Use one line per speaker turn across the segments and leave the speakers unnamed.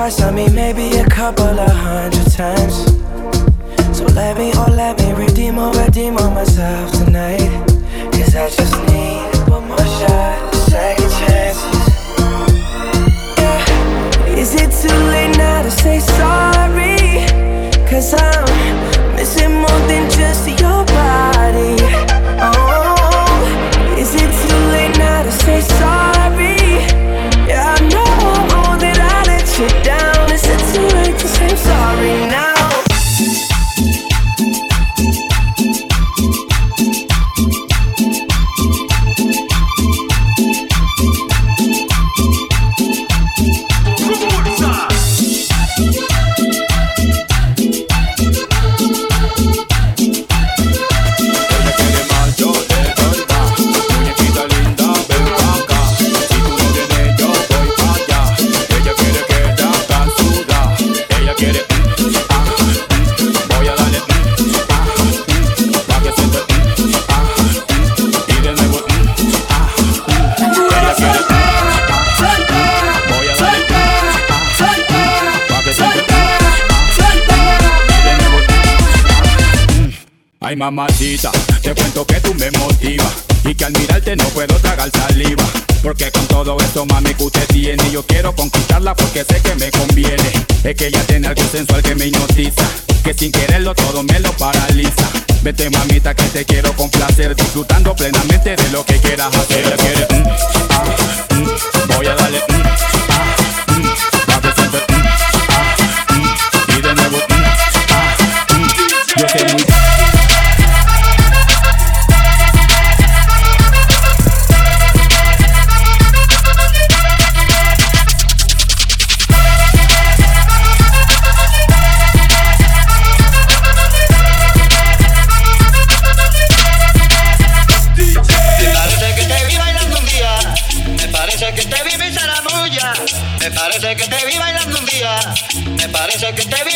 twice, I mean maybe a couple of hundred times. So let me, oh let me redeem or redeem on myself tonight. Cause I just need one more shot, second chances. Yeah. Is it too late now to say sorry?
Ay mamacita, te cuento que tú me motivas Y que al mirarte no puedo tragar saliva Porque con todo esto mami que usted tiene Yo quiero conquistarla porque sé que me conviene. Es que ella tiene algo sensual que me hipnotiza Que sin quererlo todo me lo paraliza. Vete mamita que te quiero complacer Disfrutando plenamente de lo que quieras hacer. Ella quiere, mm, ah, mm, voy a darle, mm,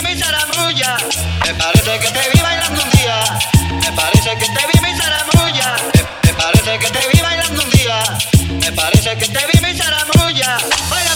Me parece que te vi bailando un día. Me parece que te vi mi zaramulla. Me, parece que te vi bailando un día. Me parece que te vi mi zaramulla. Baila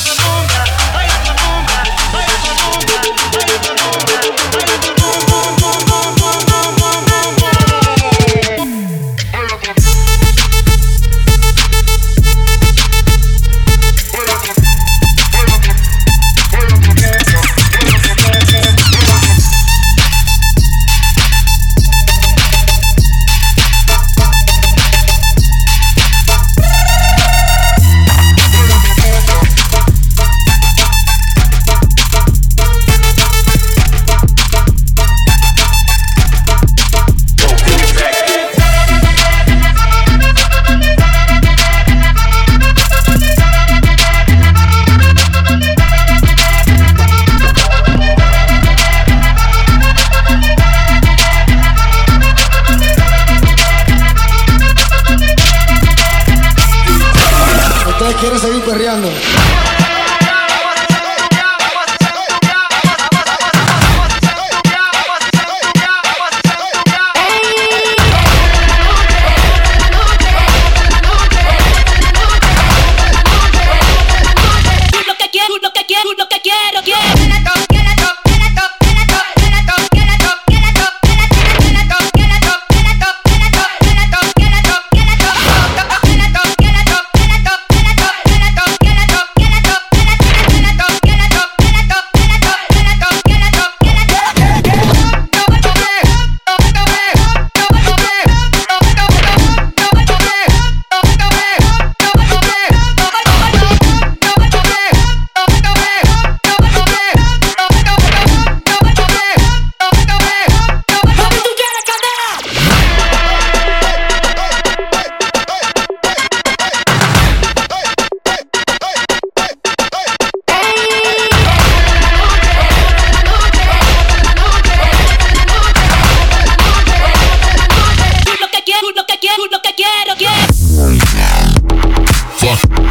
Thank you.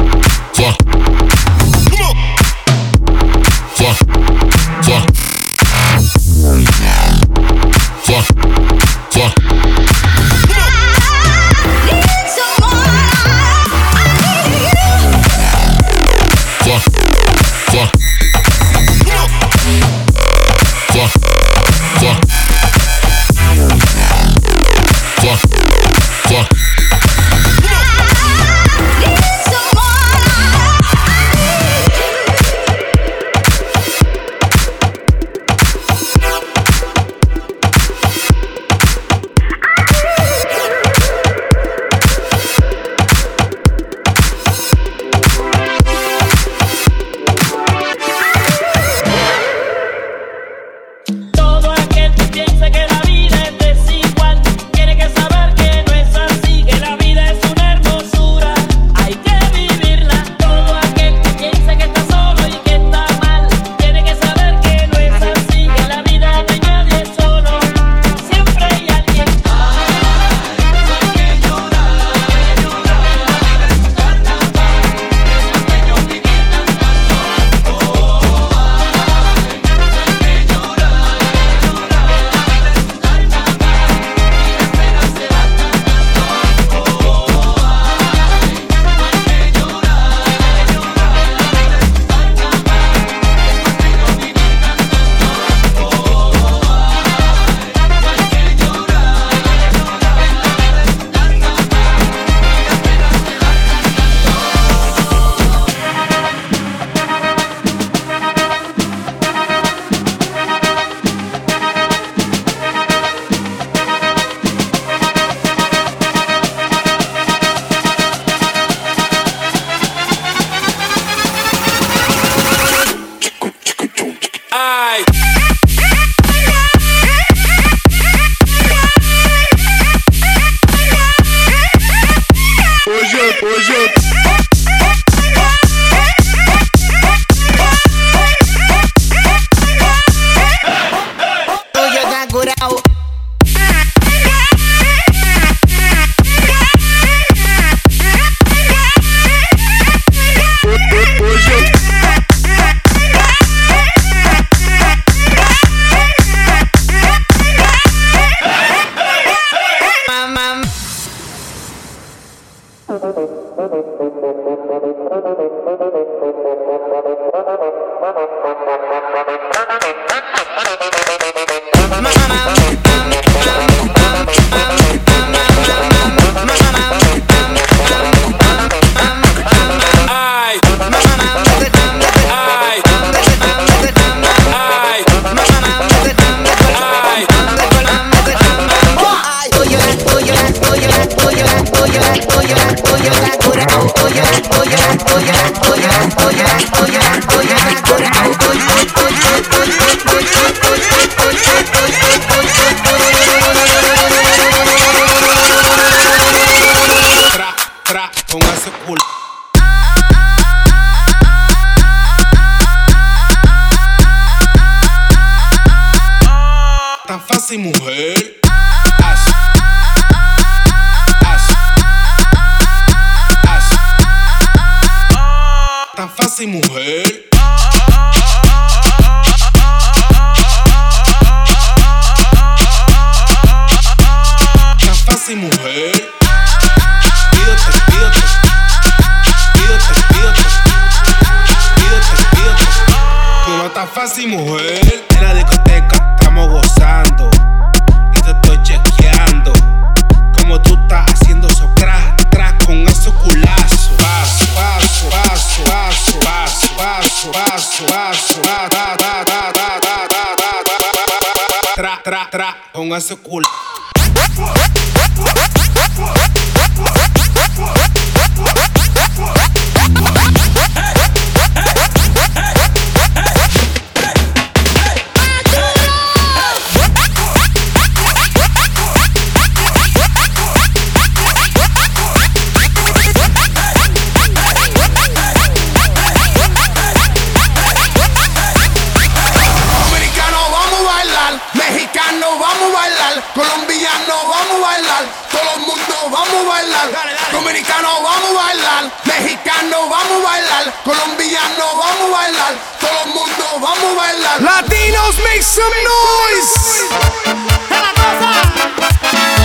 Mujer. En la discoteca estamos gozando. Y te estoy chequeando. Como tú estás haciendo eso crack, crack con esos culazos. Paso, paso, paso, paso, paso, paso, paso, paso, ta. Tra, tra, tra, con ese culo.
Mexicano, vamos a bailar. Colombiano, vamos a bailar. Todo el mundo, vamos a bailar. Latinos, make some noise. ¡La cosa!